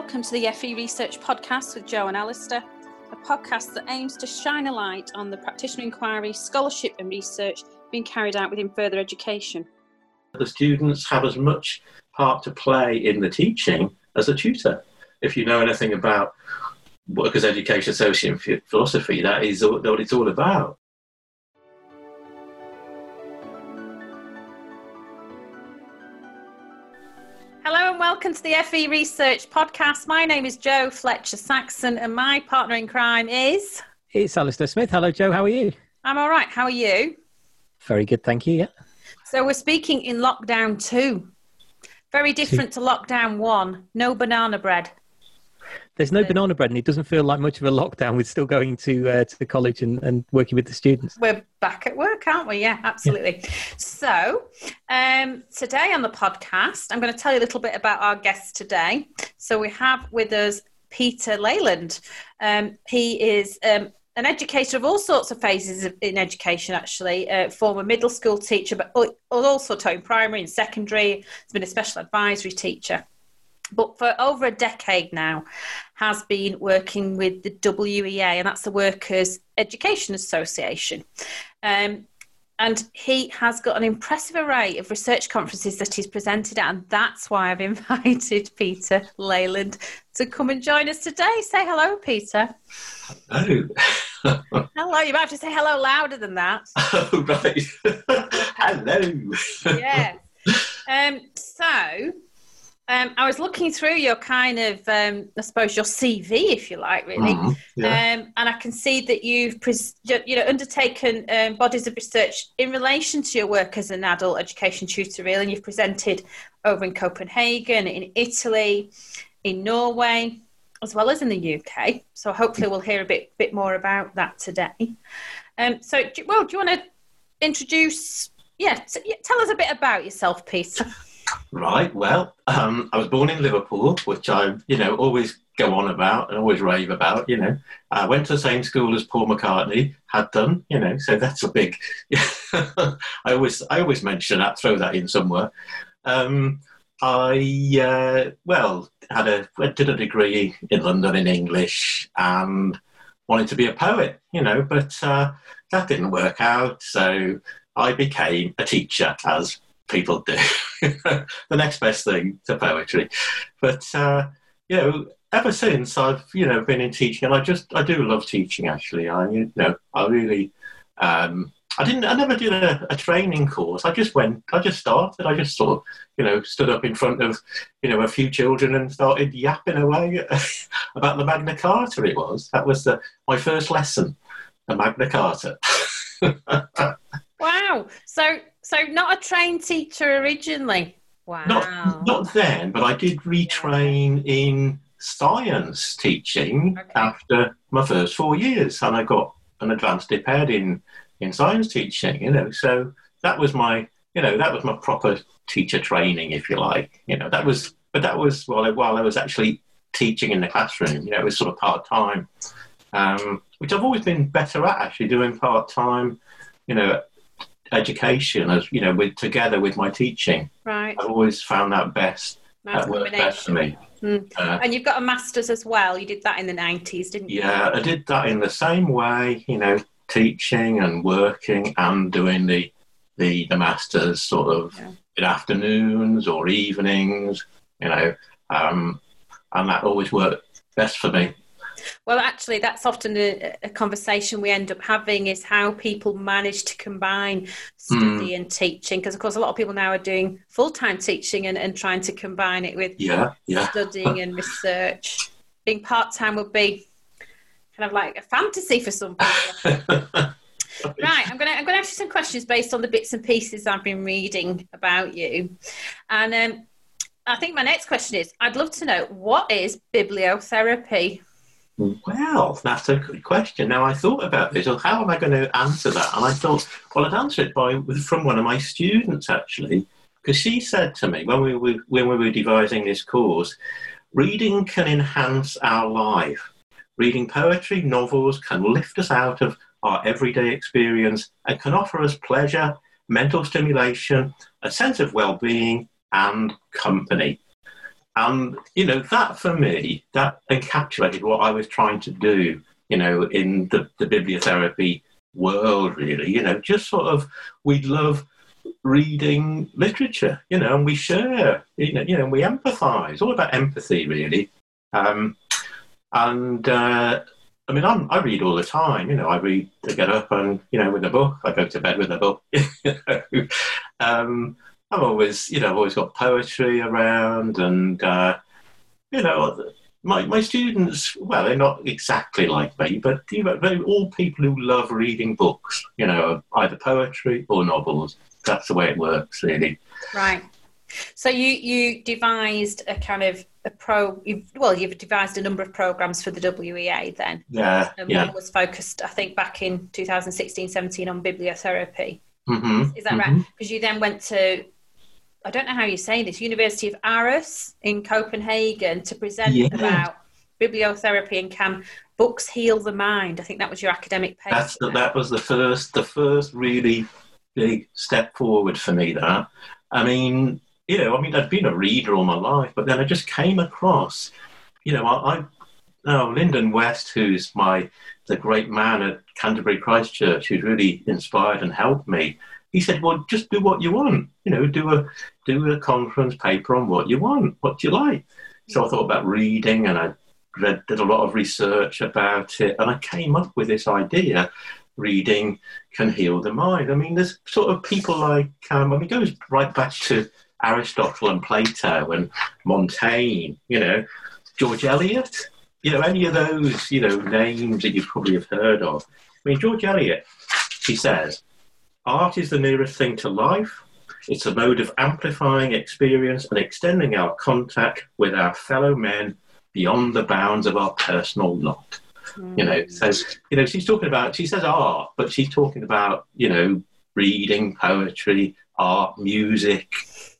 Welcome to the FE Research Podcast with Joe and Alistair, a podcast that aims to shine a light on the practitioner inquiry, scholarship, and research being carried out within further education. The students have as much part to play in the teaching as a tutor. If you know anything about workers' education associate philosophy, that is what it's all about. Welcome to the FE Research Podcast. My name is Joe Fletcher Saxon, and my partner in crime is. It's Alistair Smith. Hello, Joe. How are you? I'm all right. How are you? Very good, thank you. Yeah. So we're speaking in lockdown two. Very different to lockdown one. No banana bread. There's no banana bread, and it doesn't feel like much of a lockdown with still going to uh, to the college and, and working with the students. We're back at work, aren't we? Yeah, absolutely. Yeah. So, um, today on the podcast, I'm going to tell you a little bit about our guests today. So, we have with us Peter Leyland. Um, he is um, an educator of all sorts of phases of, in education, actually. Uh, former middle school teacher, but also taught in primary and secondary. He's been a special advisory teacher but for over a decade now has been working with the WEA, and that's the Workers' Education Association. Um, and he has got an impressive array of research conferences that he's presented at, and that's why I've invited Peter Leyland to come and join us today. Say hello, Peter. Hello. hello. You might have to say hello louder than that. Oh, right. hello. yes. Um, so, um, I was looking through your kind of, um, I suppose, your CV, if you like, really, mm, yeah. um, and I can see that you've, pres- you know, undertaken um, bodies of research in relation to your work as an adult education tutor, really, and you've presented over in Copenhagen, in Italy, in Norway, as well as in the UK. So hopefully, we'll hear a bit, bit more about that today. Um, so, well, do you want to introduce? Yeah, t- tell us a bit about yourself, Peter. Right. Well, um, I was born in Liverpool, which I, you know, always go on about and always rave about. You know, I went to the same school as Paul McCartney had done. You know, so that's a big. I always, I always mention that. Throw that in somewhere. Um, I uh, well had a did a degree in London in English and wanted to be a poet. You know, but uh, that didn't work out. So I became a teacher as people do. the next best thing to poetry. But uh, you know, ever since I've you know been in teaching, and I just I do love teaching. Actually, I you know I really. Um, I didn't. I never did a, a, training course. I just went. I just started. I just sort of, you know, stood up in front of, you know, a few children and started yapping away about the Magna Carta. It was that was the, my first lesson, the Magna Carta. wow. So so not a trained teacher originally. Wow. Not, not then, but I did retrain in science teaching okay. after my first four years, and I got an advanced diped in in science teaching. You know, so that was my you know that was my proper teacher training, if you like. You know, that was but that was while I, while I was actually teaching in the classroom. You know, it was sort of part time, um, which I've always been better at actually doing part time. You know, education as you know with together with my teaching. Right. I've always found that best nice that worked best for me. mm. uh, and you've got a master's as well. You did that in the 90s didn't you? Yeah i did that in the same way you know teaching and working and doing the the, the masters sort of yeah. in afternoons or evenings you know um, and that always worked best for me well, actually, that's often a, a, conversation we end up having is how people manage to combine study mm. and teaching. Because, of course, a lot of people now are doing full time teaching and, and trying to combine it with yeah, yeah. studying and research. Being part time would be kind of like a fantasy for some people. right, I'm going to I'm to ask you some questions based on the bits and pieces I've been reading about you, and um, I think my next question is: I'd love to know what is bibliotherapy. Well, that's a good question. Now, I thought about this. Well, how am I going to answer that? And I thought, well, I'd answer it by from one of my students actually, because she said to me when we were when we were devising this course, reading can enhance our life. Reading poetry, novels can lift us out of our everyday experience and can offer us pleasure, mental stimulation, a sense of well-being, and company. And you know that for me that encapsulated what I was trying to do. You know, in the, the bibliotherapy world, really. You know, just sort of we love reading literature, you know, and we share, you know, you know, we empathise. All about empathy, really. Um, and uh, I mean, I'm, i read all the time. You know, I read to get up and you know with a book. I go to bed with a book. you know? um, I've always, you know, I've always got poetry around, and uh, you know, my my students. Well, they're not exactly like me, but you know, they're all people who love reading books. You know, either poetry or novels. That's the way it works, really. Right. So you you devised a kind of a pro. You've, well, you've devised a number of programs for the WEA. Then, yeah, and yeah. one was focused, I think, back in 2016-17 on bibliotherapy. Mm-hmm. Is that mm-hmm. right? Because you then went to, I don't know how you say this, University of Aarhus in Copenhagen to present Yeah. about bibliotherapy and can books heal the mind. I think that was your academic paper. That's the, that was the first the first really big step forward for me. That I mean, you know, I mean, I'd been a reader all my life, but then I just came across, you know, I, I oh, Linden West, who's my the great man at Canterbury Christ Church, who's really inspired and helped me. He said, "Well, just do what you want. You know, do a do a conference paper on what you want, what do you like." So I thought about reading, and I read did a lot of research about it, and I came up with this idea: reading can heal the mind. I mean, there's sort of people like um, I mean, it goes right back to Aristotle and Plato and Montaigne. You know, George Eliot. You know, any of those you know names that you probably have heard of. I mean, George Eliot. He says, "Art is the nearest thing to life." It's a mode of amplifying experience and extending our contact with our fellow men beyond the bounds of our personal lot. You know, so you know, she's talking about she says art, but she's talking about you know reading, poetry, art, music,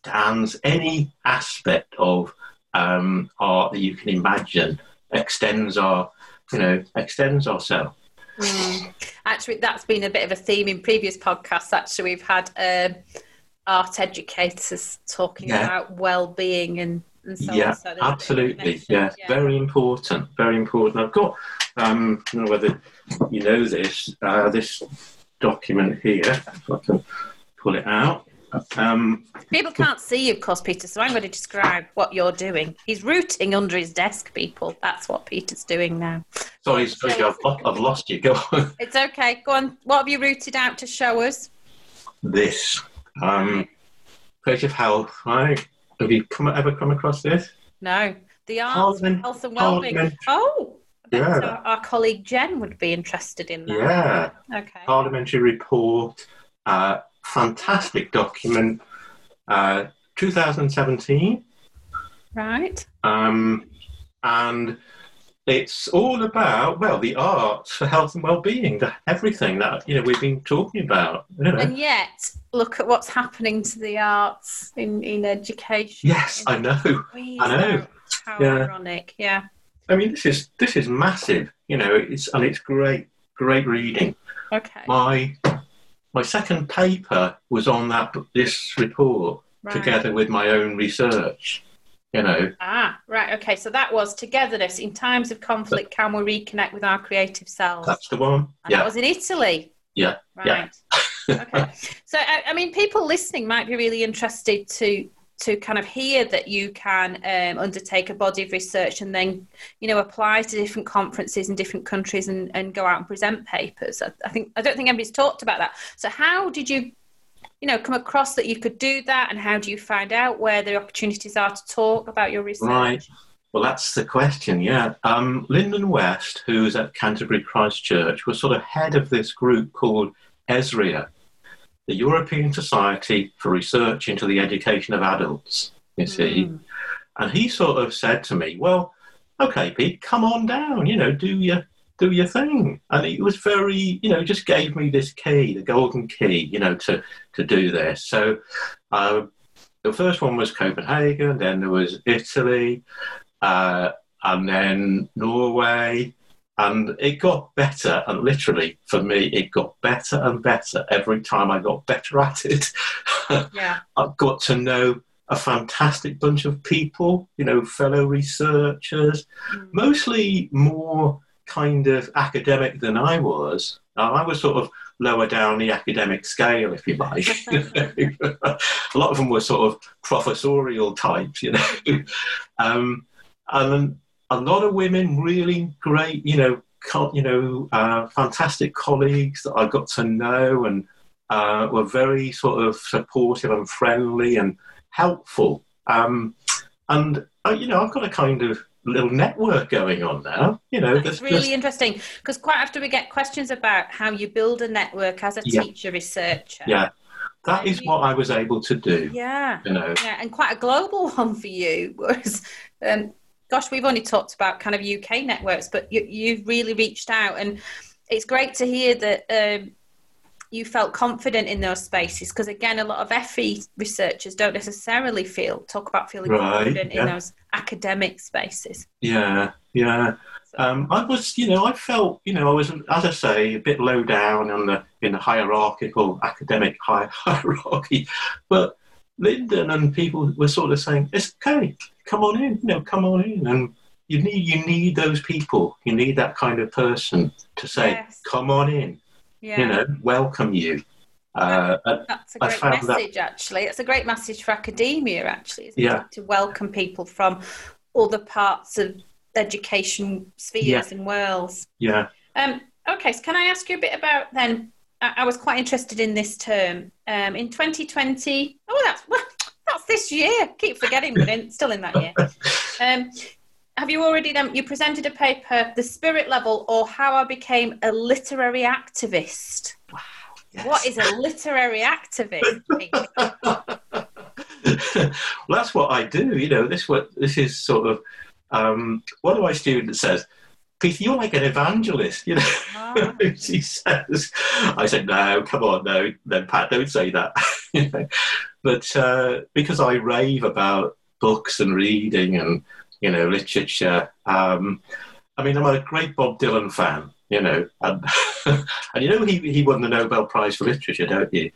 dance, any aspect of um, art that you can imagine extends our you know extends ourselves. Mm. Actually, that's been a bit of a theme in previous podcasts. Actually, we've had um, art educators talking Yeah. about well-being and, and so yeah, on. So there's a bit of a absolutely. connection. Yeah, very important. Very important. I've got, um, I don't know whether you know this, uh, this document here. If I can pull it out. Um, People can't see you, of course, Peter. So I'm going to describe what you're doing. He's rooting under his desk, people. That's what Peter's doing now. sorry, sorry, I've, I've lost you. Go on. It's okay. Go on. What have you rooted out to show us? This um, of health, right? Have you come, ever come across this? No. The arts, Parliament- health and well-being. Oh, Yeah. our, our colleague Jen would be interested in that. Yeah. Okay. Parliamentary report, uh, fantastic document, uh, 2017. Right. Um, and it's all about well the arts for health and well-being the, everything that you know we've been talking about you know. And yet, look at what's happening to the arts in, in education. yes i know I know. How Yeah. ironic. Yeah. i mean this is this is massive you know it's and it's great great reading Okay. my my second paper was on that this report right. together with my own research you know Ah, right. Okay. So that was togetherness in times of conflict. Can we reconnect with our creative selves? that's the one And yeah that was in Italy. Yeah, Right. yeah. okay. So, I, I mean, people listening might be really interested to to kind of hear that you can um, undertake a body of research and then, you know, apply to different conferences in different countries and, and go out and present papers. I, I think I don't think anybody's talked about that. So, how did you, you know, come across that you could do that, and how do you find out where the opportunities are to talk about your research? Right. Well, that's the question, yeah. Um, Linden West, who's at Canterbury christ church was sort of head of this group called ESREA, the European Society for Research into the Education of Adults, you see. Mm. And he sort of said to me, well, okay, Pete, come on down, you know, do your, do your thing. And he was very, you know, just gave me this key, the golden key, you know, to, to do this. So uh, the first one was Copenhagen, then there was Italy, uh, and then Norway, and it got better. And literally, for me, it got better and better every time I got better at it. Yeah. I got to know a fantastic bunch of people, you know, fellow researchers, mm. mostly more kind of academic than I was. I was sort of lower down the academic scale, if you like. a lot of them were sort of professorial types, you know. um, and a lot of women, really great, you know, you know, uh, fantastic colleagues that I got to know and uh, were very sort of supportive and friendly and helpful. Um, and uh, you know, I've got a kind of little network going on now. You know, it's really just... interesting because quite often we get questions about how you build a network as a yeah. teacher researcher. Yeah. That is what I was able to do. Yeah. You know. Yeah, and quite a global one for you was um, gosh, we've only talked about kind of UK networks, but you, you've really reached out, and it's great to hear that um, you felt confident in those spaces. Because again, a lot of FE researchers don't necessarily feel talk about feeling right, confident yeah. in those academic spaces. Yeah, yeah. Um, I was, you know, I felt, you know, I was, as I say, a bit low down on the in the hierarchical academic hierarchy, but Linden and people were sort of saying, "It's okay, come on in, you know, come on in." And you need you need those people. You need that kind of person to say, yes. "Come on in," yeah. you know, welcome you. Uh, that's a great message, that... actually. It's a great message for academia, actually, yeah. It? To welcome people from other parts of education spheres yeah. and worlds. Yeah. Um, okay, so can I ask you a bit about then I, was quite interested in this term. Um, in 2020, oh, that's well, that's this year. Keep forgetting, but in, still in that year. Um, have you already done? You presented a paper, "The Spirit Level, or How I Became a Literary Activist." Wow. Yes. What is a literary activist? well, that's what I do. You know, this what this is sort of. Um, one of my students says, Peter, you're like an evangelist, you know. Oh. she says, I said, no, come on, no, then Pat, don't say that. But uh, because I rave about books and reading and, you know, literature, um, I mean, I'm a great Bob Dylan fan, you know, and, and you know he, he won the Nobel Prize for Literature, don't you?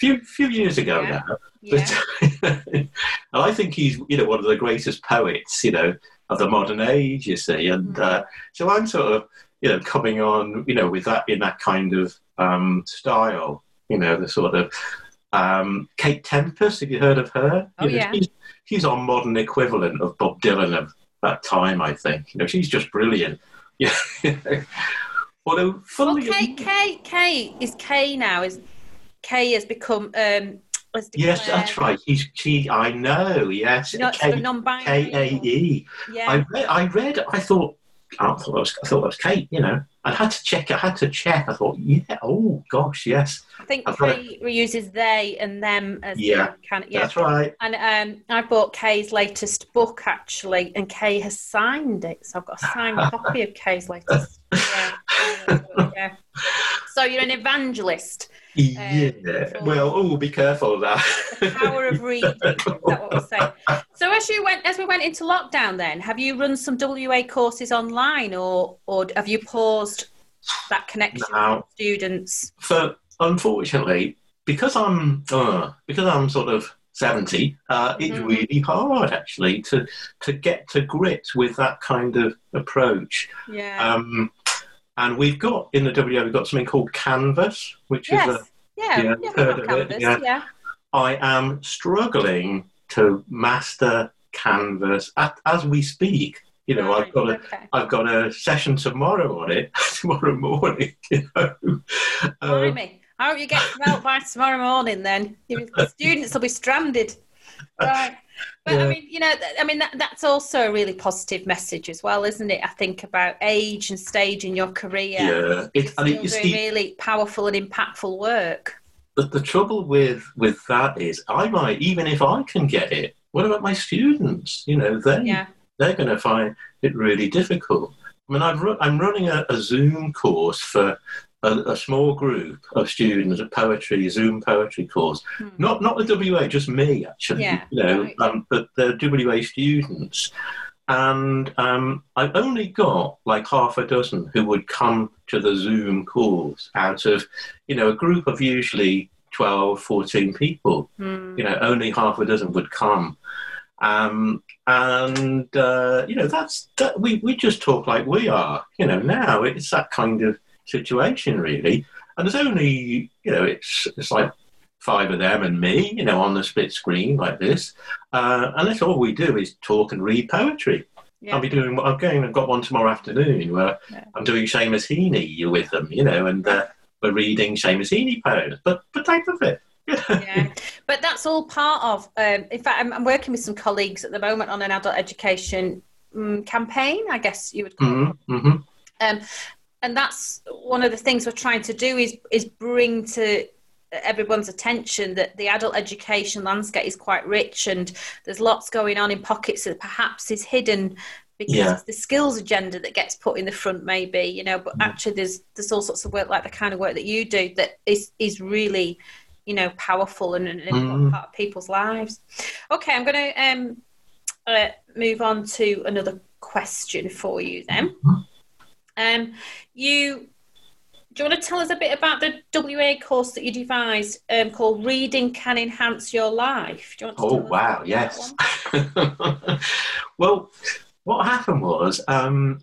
few few years ago yeah. now. Yeah. But, and I think he's you know one of the greatest poets you know of the modern age, you see. And mm. uh, so I'm sort of, you know, coming on, you know, with that in that kind of um, style, you know, the sort of um, Kate Tempest. Have you heard of her? Oh, you know, yeah. She's, she's our modern equivalent of Bob Dylan of that time, I think. You know, she's just brilliant. Yeah. Although, well, Kate, Kate, Kate is Kae now. Is Kae has become um, Yes, that's right. She's she. I know. Yes, K A E. Yeah. I read. I read. I thought. I thought it was. I thought it was Kate. You know. I had to check. I had to check. I thought, yeah. Oh gosh, yes. I think Kae reuses they and them as yeah. Kind of, yeah. That's right. And um, I bought Kae's latest book actually, and Kae has signed it, so I've got a signed copy of Kae's latest. Yeah. yeah. So you're an evangelist. Yeah. Um, well, oh, be careful of that. the power of reading. Is that what we're saying? So as you went, as we went into lockdown, then have you run some WEA courses online, or or have you paused that connection now, with students? For unfortunately, because I'm uh, because I'm sort of 70, uh, it's mm-hmm. really hard actually to to get to grips with that kind of approach. Yeah. Um, and we've got in the WEA we've got something called Canvas, which yes. is a yeah, yeah, yeah heard of Canvas, it. Yeah. yeah. I am struggling to master Canvas at, as we speak. You know, right, I've got a okay. I've got a session tomorrow on it tomorrow morning. You know, uh, me. I hope you get out by tomorrow morning. Then the students will be stranded. Right. But yeah. I mean, you know, I mean that, that's also a really positive message as well, isn't it? I think about age and stage in your career. Yeah, it, and it, doing really powerful and impactful work. But the trouble with with that is, I might even if I can get it. What about my students? You know, they yeah. they're going to find it really difficult. I mean, I've, I'm running a, a Zoom course for a, a, small group of students, a poetry, Zoom poetry course. Hmm. Not not the WEA, just me actually. Yeah, you know, right. um, but the WEA students. And um, I've only got like half a dozen who would come to the Zoom course out of, you know, a group of usually 12, 14 people. Hmm. You know, only half a dozen would come. Um, and uh, you know that's that we, we just talk like we are you know now it's that kind of situation really and there's only you know it's it's like five of them and me you know on the split screen like this uh, and that's all we do is talk and read poetry Yeah. I'll be doing. I'm going. I've got one tomorrow afternoon where Yeah. I'm doing Seamus Heaney with them, you know, and uh, we're reading Seamus Heaney poems. But but type of it. yeah, but that's all part of. Um, in fact, I'm, I'm working with some colleagues at the moment on an adult education um, campaign. I guess you would call it. hmm hmm Um, and that's one of the things we're trying to do is is bring to everyone's attention that the adult education landscape is quite rich and there's lots going on in pockets that perhaps is hidden because Yeah. the skills agenda that gets put in the front maybe you know but actually there's there's all sorts of work like the kind of work that you do that is is really you know powerful and an important Mm. part of people's lives okay i'm going to um uh, move on to another question for you then um, you do you want to tell us a bit about the WEA course that you devised um, called "Reading Can Enhance Your Life"? Do you want to Oh wow, yes. well, what happened was, um,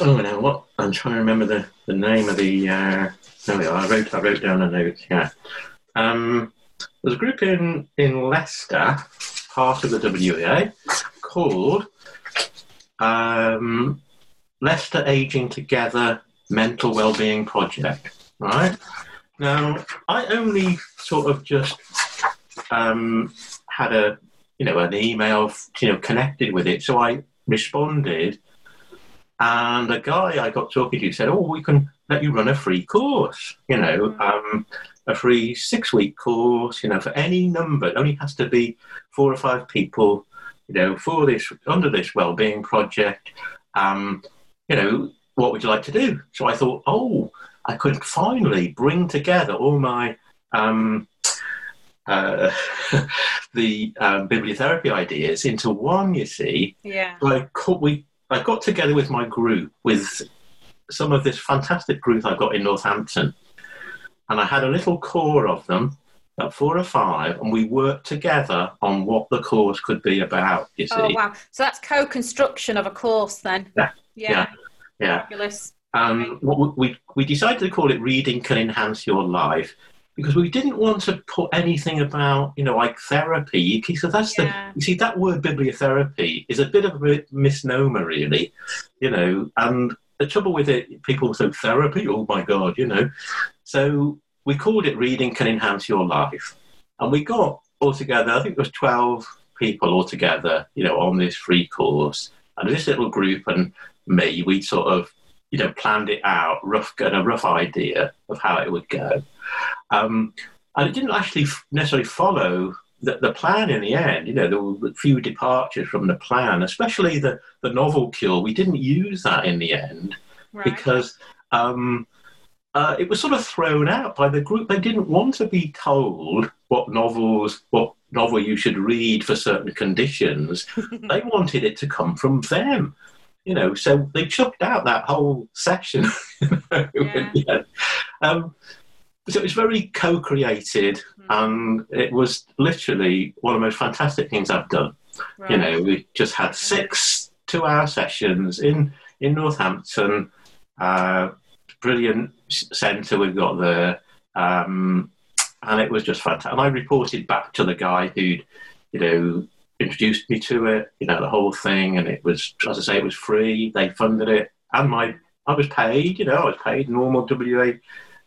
oh no, what I'm trying to remember the, the name of the. Uh, there we are. I wrote I wrote down a note. Yeah, um, there's a group in in Leicester, part of the WEA, called um, Leicester Aging Together Mental Wellbeing Project. Right? Now, I only sort of just um, had a you know an email you know connected with it. So i responded and a guy i got talking to said oh we can let you run a free course you know um, a free six week course you know for any number. It only has to be four or five people you know for this under this well-being project. Um, you know what would you like to do so i thought oh i could finally bring together all my um, uh, the um, bibliotherapy ideas into one. You see, Yeah. so I co- we I got together with my group with some of this fantastic group I've got in Northampton, and I had a little core of them, about four or five, and we worked together on what the course could be about. You see, Oh wow! So that's co-construction of a course then. Yeah. Yeah. Yeah. Yeah. Fabulous. Um, what we, we decided to call it "Reading Can Enhance Your Life." Because we didn't want to put anything about, you know, like therapy. So that's Yeah. the, you see, that word bibliotherapy is a bit of a misnomer, really, you know. And the trouble with it, people say therapy, oh my God, you know. So we called it Reading Can Enhance Your Life. And we got altogether, I think there was 12 people altogether, you know, on this free course. And this little group and me, we sort of, you know, planned it out, rough, got a rough idea of how it would go. Um, and it didn't actually necessarily follow the, the plan in the end. You know, there were a few departures from the plan, especially the, the novel cure. We didn't use that in the end Right. because um, uh, it was sort of thrown out by the group. They didn't want to be told what novels, what novel you should read for certain conditions. they wanted it to come from them. You know, so they chucked out that whole session. Yeah. Yeah. Um, so it was very co-created, Hmm. and it was literally one of the most fantastic things I've done. Right. You know, we just had six two-hour sessions in in Northampton. Uh, brilliant centre we've got there, um, and it was just fantastic. And I reported back to the guy who'd, you know, introduced me to it. You know, the whole thing, and it was, as I say, it was free. They funded it, and my I was paid. You know, I was paid normal WEA.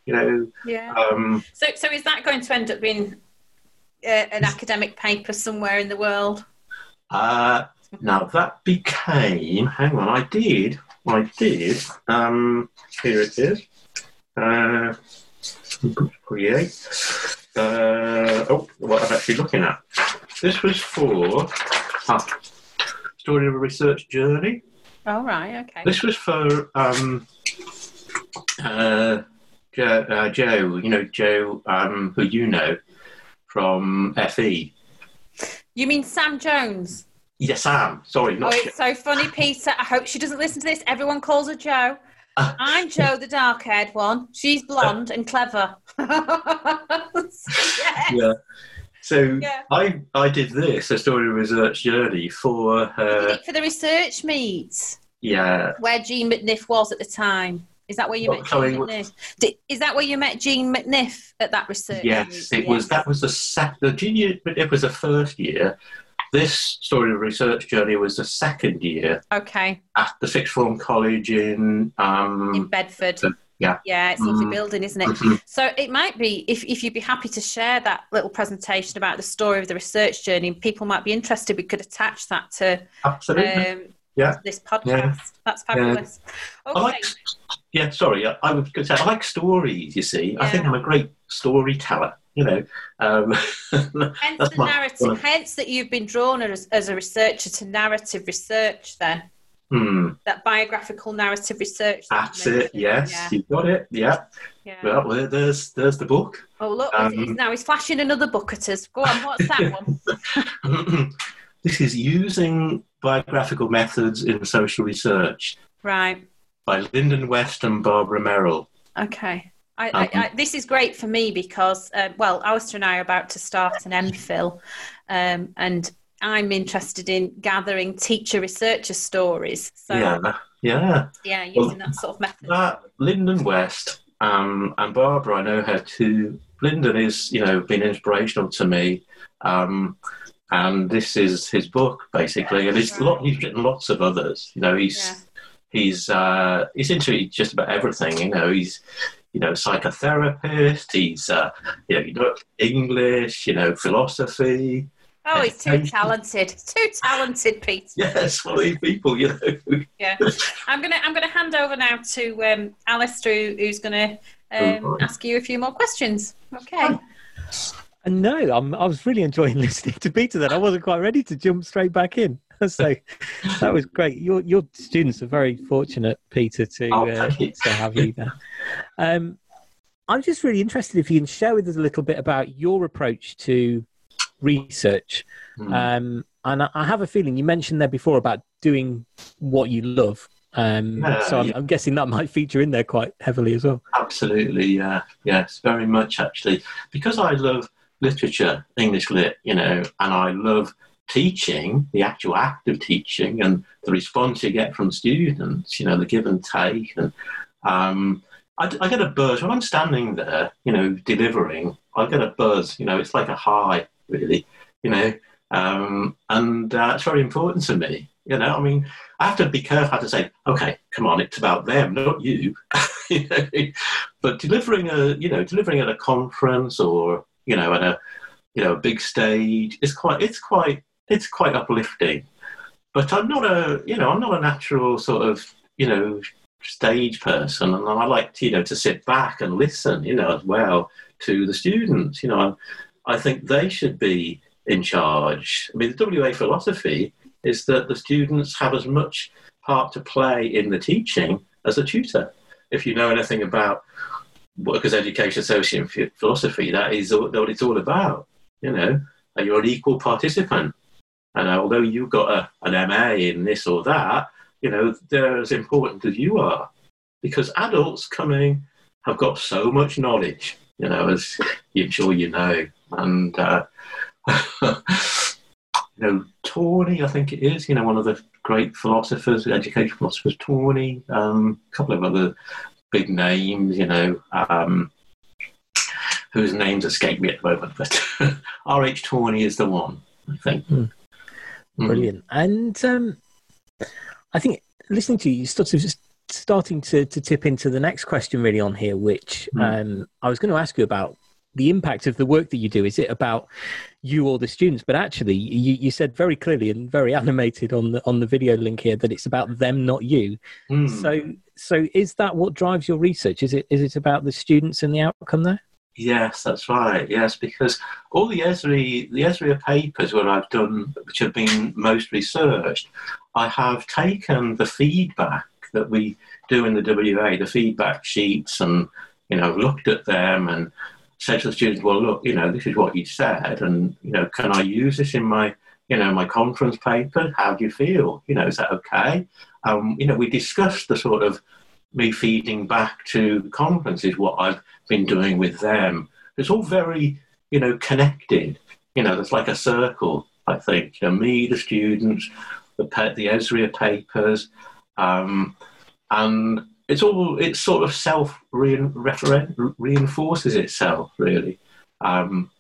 You know, Yeah. um, So, so is that going to end up being uh, an academic paper somewhere in the world? Uh, now that became. Hang on, I did. I did. Um, here it is. Uh, create. Uh, oh, what I'm actually looking at. This was for ah, story of a research journey. Oh right. Okay. This was for um, uh, Joe, uh, Joe. You know Joe, um, who you know from FE. You mean Sam Jones? Yes, Yeah, Sam. Sorry, not. Oh, it's so funny, Peter. I hope she doesn't listen to this. Everyone calls her Joe. Uh. I'm Joe, the dark-haired one. She's blonde and clever. Yes. Yeah. So Yeah. I I did this a story of research journey for You did uh, it for the research meet yeah where Jean McNiff was at the time. Is that where you met Jean McNiff? Did, is that where you met Jean McNiff at that research? yes meet? it was that was the sec- the junior it was the first year. This story of research journey was the second year Okay, at the sixth form college in um in Bedford. Yeah. Yeah, it's a lovely Mm. building, isn't it? mhm. So it might be if, if you'd be happy to share that little presentation about the story of the research journey, people might be interested. We could attach that to absolutely. um, Yeah. this podcast. yeah. That's fabulous. I Okay, like, yeah, sorry, I, I was going to say I like stories. You see, I think I'm a great storyteller. You know, um, hence the narrative. Hence that you've been drawn as, as a researcher to narrative research. Then hmm, that biographical narrative research. that that's it. Yes, Yeah. you've got it. Yeah. yeah. Well, there- there's there's the book. oh look! um, he's- now he's flashing another book at us. Go on. What's that one? this is using biographical methods in social research right. by Linden West and Barbara Merrill. Okay. I, Um, I, I, this is great for me because, uh, well, Alistair and I are about to start an MPhil, um, and I'm interested in gathering teacher researcher stories. So, yeah, yeah, yeah. using that sort of method. That Linden West um, and Barbara, I know her too. Linden is, you know, been inspirational to me, um, and this is his book basically. And it's lot. He's written lots of others. You know, he's Yeah. he's uh, he's into just about everything. You know, he's you know psychotherapist. He's uh, you know, you know English. You know, philosophy. Oh, he's too talented. Too talented, Pete. Yes, well, these people. You know, Yeah. I'm gonna I'm gonna hand over now to um, Alistair, who- who's gonna um, Alright. ask you a few more questions. Okay. And no, I'm, I was really enjoying listening to Peter. Then I wasn't quite ready to jump straight back in. So that was great. Your your students are very fortunate, Peter, to Oh, uh, to have you there. Um, I'm just really interested if you can share with us a little bit about your approach to research. Hmm. Um, and I, I have a feeling you mentioned there before about doing what you love. Um, Yeah, so I'm, yeah. I'm guessing that might feature in there quite heavily as well. Absolutely, yeah, yes, very much actually. Because I love literature, English lit, you know, and I love teaching, the actual act of teaching, and the response you get from students, you know, the give and take, and um, I, I get a buzz when I'm standing there, you know, delivering. I get a buzz, you know, it's like a high, really, you know, um, and uh, it's very important to me. You know, I mean, I have to be careful how to say, okay, come on, it's about them, not you. you know? But delivering a, you know, delivering at a conference or you know at a, you know, a big stage, it's quite, it's quite, it's quite uplifting. But I'm not a, you know, I'm not a natural sort of, you know, stage person, and I like, to, you know, to sit back and listen, you know, as well to the students. You know, I think they should be in charge. I mean, the WEA philosophy is that the students have as much part to play in the teaching as the tutor. If you know anything about workers' education ph- philosophy, that is what it's all about. You know, you're an equal participant. And uh, although you've got a, an MA in this or that, you know, they're as important as you are. Because adults coming have got so much knowledge, you know, as I'm sure you know. And, uh, you know, Tawney, I think it is, you know, one of the great philosophers, education philosophers, Tawney, um, a couple of other big names, you know, um, whose names escape me at the moment, but R.H. Tawney is the one, I think. Mm. Brilliant. And um, I think listening to you, you sort of just starting to, to tip into the next question really on here, which Mm. um, I was going to ask you about the impact of the work that you do. Is it about you or the students? But actually, you, you said very clearly and very animated on the on the video link here that it's about them, not you. Mm. So, so is that what drives your research? Is it is it about the students and the outcome there? Yes, that's right. Yes, because all the Esri, the Esri papers where I've done, which have been most researched, I have taken the feedback that we do in the WEA, the feedback sheets, and you know, looked at them and said to the students, "Well, look, you know, this is what you said, and you know, can I use this in my, you know, my conference paper? How do you feel? You know, is that okay?" Um, you know, we discussed the sort of me feeding back to conferences what I've been doing with them it's all very, you know, connected. You know, there's like a circle. I think you know, me, the students, the the ESREA papers, um, and it's all it sort of self reinforces itself really. Um,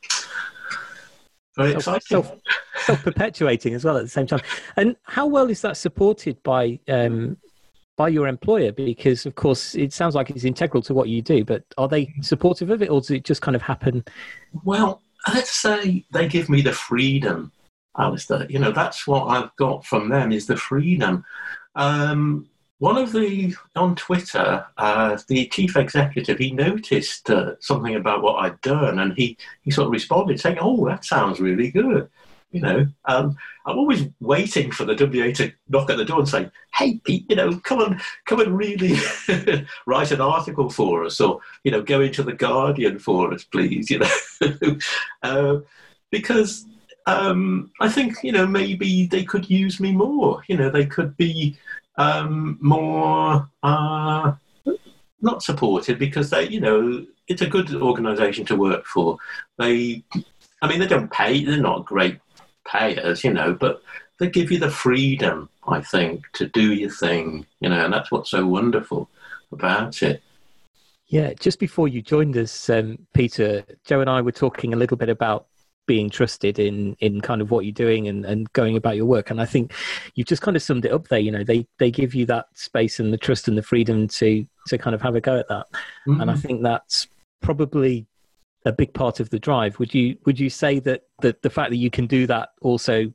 very exciting. Self, self perpetuating as well at the same time. And how well is that supported by um, by your employer? Because of course it sounds like it's integral to what you do, but are they supportive of it, or does it just kind of happen? Well, let's say they give me the freedom, Alistair. You know, that's what I've got from them is the freedom. Um, one of the on Twitter, uh, the chief executive, he noticed uh, something about what I'd done, and he he sort of responded saying, "Oh, that sounds really good." You know, um, I'm always waiting for the WEA to knock at the door and say, "Hey, Pete, you know, come and come and really write an article for us, or you know, go into the Guardian for us, please." You know, uh, because um, I think you know maybe they could use me more. You know, they could be um, more uh, not supported because they, you know, it's a good organisation to work for. They, I mean, they don't pay; they're not great payers, you know, but they give you the freedom, I think, to do your thing, you know, and that's what's so wonderful about it. Yeah, just before you joined us, um, Peter, Joe and I were talking a little bit about being trusted in in kind of what you're doing and, and going about your work. And i think you've just kind of summed it up there you know they they give you that space and the trust and the freedom to to kind of have a go at that. Mm-hmm. and i think that's probably a big part of the drive. Would you would you say that that the fact that you can do that also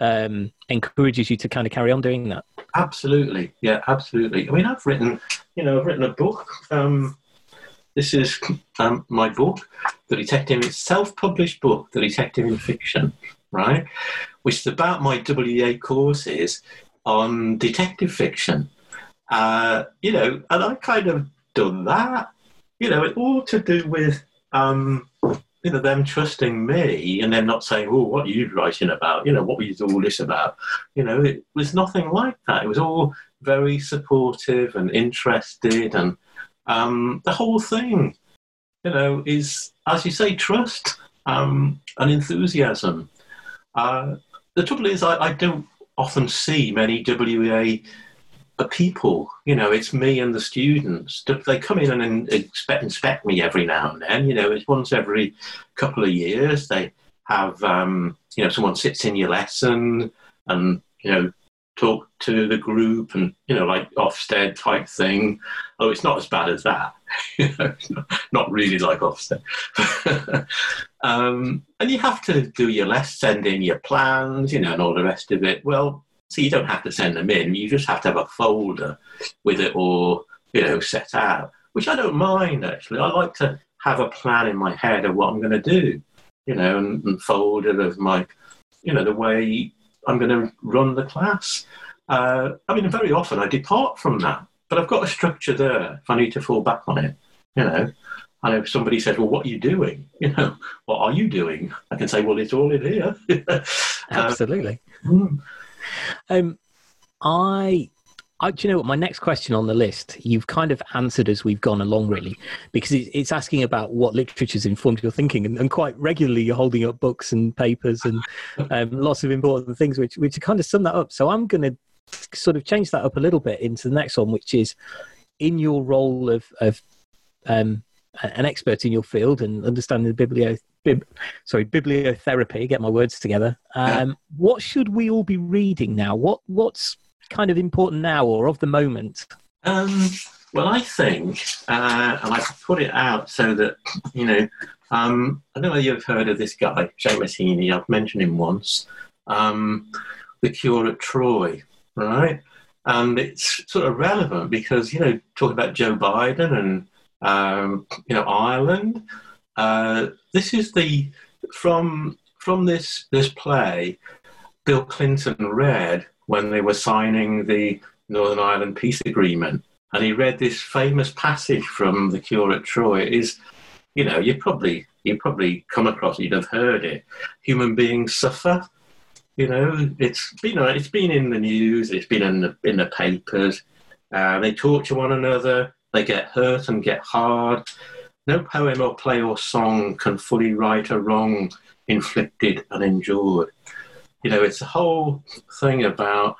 um, encourages you to kind of carry on doing that? Absolutely. Yeah absolutely. I mean i've written you know i've written a book um, this is um, my book, The Detective. It's self-published book, The Detective in Fiction, right? Which is about my WEA courses on detective fiction. Uh, you know, and I kind of done that. You know, it all to do with um, you know them trusting me and them not saying, "Oh, what are you writing about? You know, what was all this about?" You know, it was nothing like that. It was all very supportive and interested and um, the whole thing, you know, is, as you say, trust um, and enthusiasm. Uh, the trouble is, I, I, don't often see many WEA people. You know, it's me and the students. They come in and inspect, inspect me every now and then. You know, it's once every couple of years. They have, um, you know, someone sits in your lesson and, you know, talk to the group and you know like Ofsted type thing. Oh, it's not as bad as that. not really like Ofsted. um, and you have to do your less, send in your plans, you know, and all the rest of it. Well, so you don't have to send them in. You just have to have a folder with it all, you know, set out. Which I don't mind actually. I like to have a plan in my head of what I'm going to do, you know, and, and folder of my, you know, the way I'm going to run the class. Uh, I mean, very often I depart from that, but I've got a structure there if I need to fall back on it, you know. And if somebody says, "Well, what are you doing?" You know, what are you doing? I can say, "Well, it's all in here." Absolutely. Um, um, I I, do you know what? My next question on the list, you've kind of answered as we've gone along, really, because it's asking about what literature literature's informed your thinking, and, and quite regularly you're holding up books and papers and um, lots of important things, which which kind of sum that up. So I'm going to sort of change that up a little bit into the next one, which is in your role of of um, an expert in your field and understanding the biblio bib, sorry bibliotherapy. Get my words together. Um, yeah. What should we all be reading now? What what's kind of important now or of the moment? Um, well, I think, uh, and I put it out so that, you know, um, I don't know if you've heard of this guy, Seamus Heaney, I've mentioned him once, um, The Cure at Troy, right? And it's sort of relevant because, you know, talking about Joe Biden and, um, you know, Ireland, uh, this is the, from, from this, this play, Bill Clinton read when they were signing the Northern Ireland peace agreement. And he read this famous passage from The Cure at Troy. It is, you know, you probably you probably come across you'd have heard it. Human beings suffer. You know, it's been it's been in the news, it's been in the in the papers. Uh, they torture one another, they get hurt and get hard. no poem or play or song can fully right a wrong inflicted and endured. You know, it's a whole thing about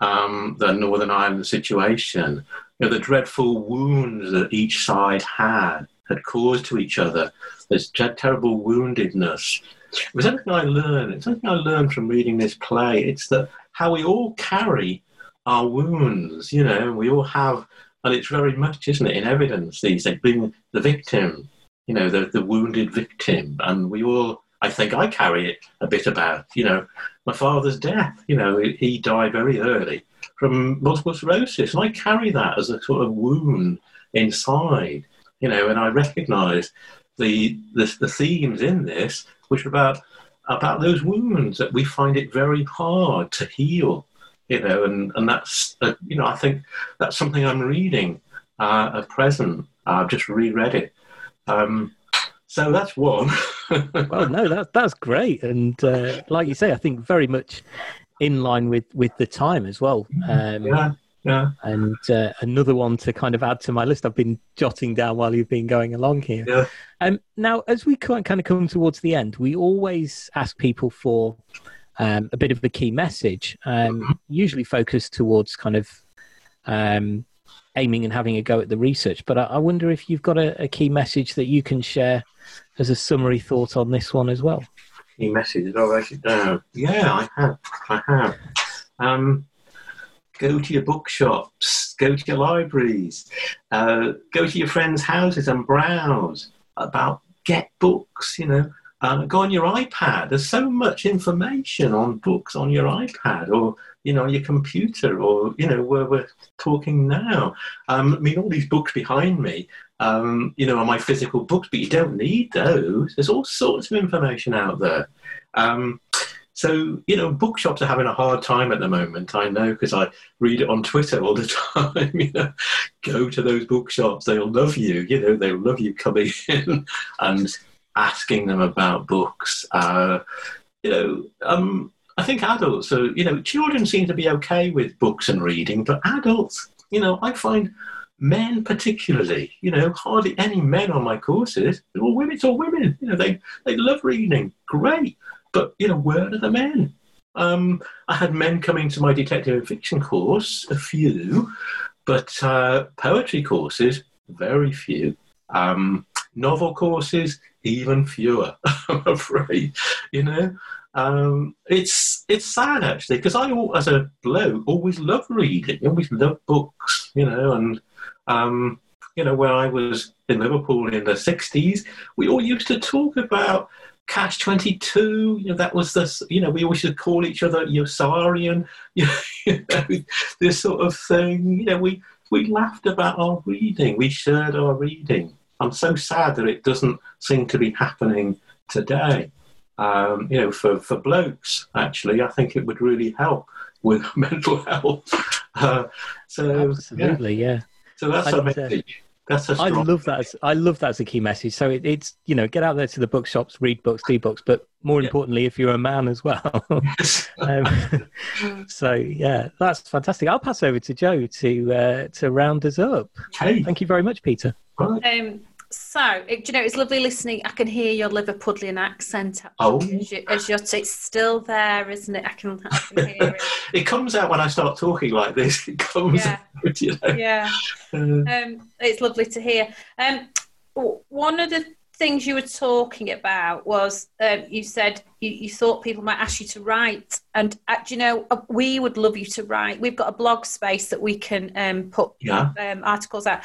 um, the Northern Ireland situation, you know, the dreadful wounds that each side had had caused to each other. This terrible woundedness. It was something I learned. It's something I learned from reading this play. It's that how we all carry our wounds. You know, we all have, and it's very much, isn't it, in evidence these days, being the victim. You know, the the wounded victim, and we all. I think I carry it a bit about. You know, my father's death. You know, he died very early from multiple sclerosis, and I carry that as a sort of wound inside. You know, and I recognise the, the the themes in this, which are about about those wounds that we find it very hard to heal. You know, and and that's uh, you know I think that's something I'm reading uh, at present. I've just reread it. Um, so that's one. well, no, that, that's great. And uh, like you say, I think very much in line with, with the time as well. Um, yeah, yeah. And uh, another one to kind of add to my list I've been jotting down while you've been going along here. Yeah. Um, now, as we kind of come towards the end, we always ask people for um, a bit of a key message, um, usually focused towards kind of um, aiming and having a go at the research. But I, I wonder if you've got a, a, key message that you can share as a summary thought on this one as well. Key message? I uh, yeah, I have. I have. Um, go to your bookshops, go to your libraries, uh, go to your friends' houses and browse about get books. You know, uh, go on your iPad. There's so much information on books on your iPad or you know your computer or you know where we're talking now. Um, I mean, all these books behind me, um, you know, are my physical books, but you don't need those. There's all sorts of information out there. Um, so, you know, bookshops are having a hard time at the moment. I know because I read it on Twitter all the time. you know, go to those bookshops; they'll love you. You know, they'll love you coming in and asking them about books. Uh, you know, um, I think adults are, you know, children seem to be okay with books and reading, but adults, you know, I find men particularly, you know, hardly any men on my courses. All women, it's all women. You know, they, they love reading. Great. But, you know, where are the men? Um, I had men coming to my detective and fiction course, a few, but uh, poetry courses, very few. Um, novel courses, even fewer, I'm afraid. You know, um, it's it's sad actually because I, as a bloke, always loved reading, always loved books. You know, and um, you know when I was in Liverpool in the '60s, we all used to talk about Catch 22, you know, that was this, you know, we always should call each other Yossarian, you know, this sort of thing. You know, we, we laughed about our reading, we shared our reading. I'm so sad that it doesn't seem to be happening today. Um, you know, for, for blokes, actually, I think it would really help with mental health. Uh, so, Absolutely, yeah. yeah. So that's a uh, message. That's a I love that. As, I love that as a key message. So it, it's you know get out there to the bookshops, read books, do books, but more yeah. importantly, if you're a man as well. um, so yeah, that's fantastic. I'll pass over to Joe to uh, to round us up. Okay. Thank you very much, Peter. Um, so, it, you know, it's lovely listening. I can hear your Liverpudlian accent. Oh, as, you, as you're, it's still there, isn't it? I can, I can hear it. it comes out when I start talking like this. It comes yeah. out, you know. Yeah. Uh, um, it's lovely to hear. Um, one of the things you were talking about was um, you said you, you, thought people might ask you to write and uh, you know uh, we would love you to write we've got a blog space that we can um, put yeah. um, articles out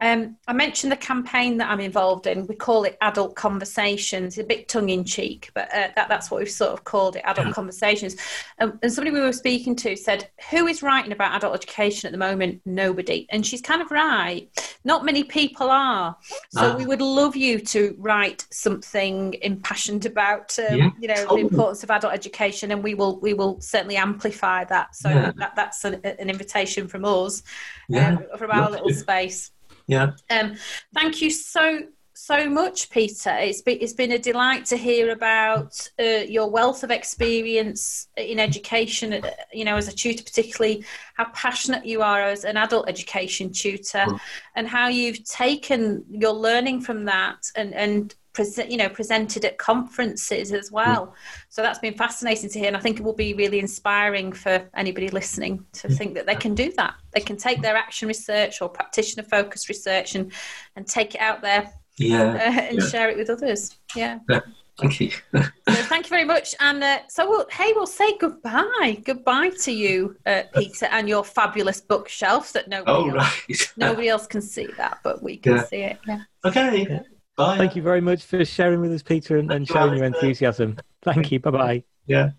um, I mentioned the campaign that I'm involved in. We call it Adult Conversations. It's a bit tongue in cheek, but uh, that, that's what we've sort of called it Adult yeah. Conversations. Um, and somebody we were speaking to said, Who is writing about adult education at the moment? Nobody. And she's kind of right. Not many people are. So we would love you to write something impassioned about, um, yeah. you know, the importance of adult education, and we will we will certainly amplify that. So yeah. that, that's an, an, invitation from us, um, from our little space. Yeah. Um, thank you so so much, Peter. It's been, it's been a delight to hear about uh, your wealth of experience in education, uh, you know, as a tutor, particularly how passionate you are as an adult education tutor mm. and how you've taken your learning from that and, and you know presented at conferences as well mm. so that's been fascinating to hear and i think it will be really inspiring for anybody listening to think that they can do that they can take their action research or practitioner focused research and and take it out there yeah uh, and yeah. share it with others yeah, yeah. Thank you. so thank you very much. And uh, so, we'll, hey, we'll say goodbye. Goodbye to you, uh, Peter, and your fabulous bookshelf that nobody, oh, else, right. nobody else can see that, but we can yeah. see it. Yeah. Okay. Bye. Thank you very much for sharing with us, Peter, and, and sharing your enthusiasm. Thank you. Bye bye. Yeah.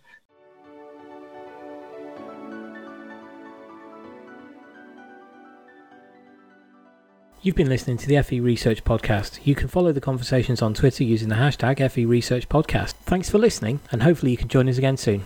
You've been listening to the FE Research Podcast. You can follow the conversations on Twitter using the hashtag FE Research Podcast. Thanks for listening, and hopefully you can join us again soon.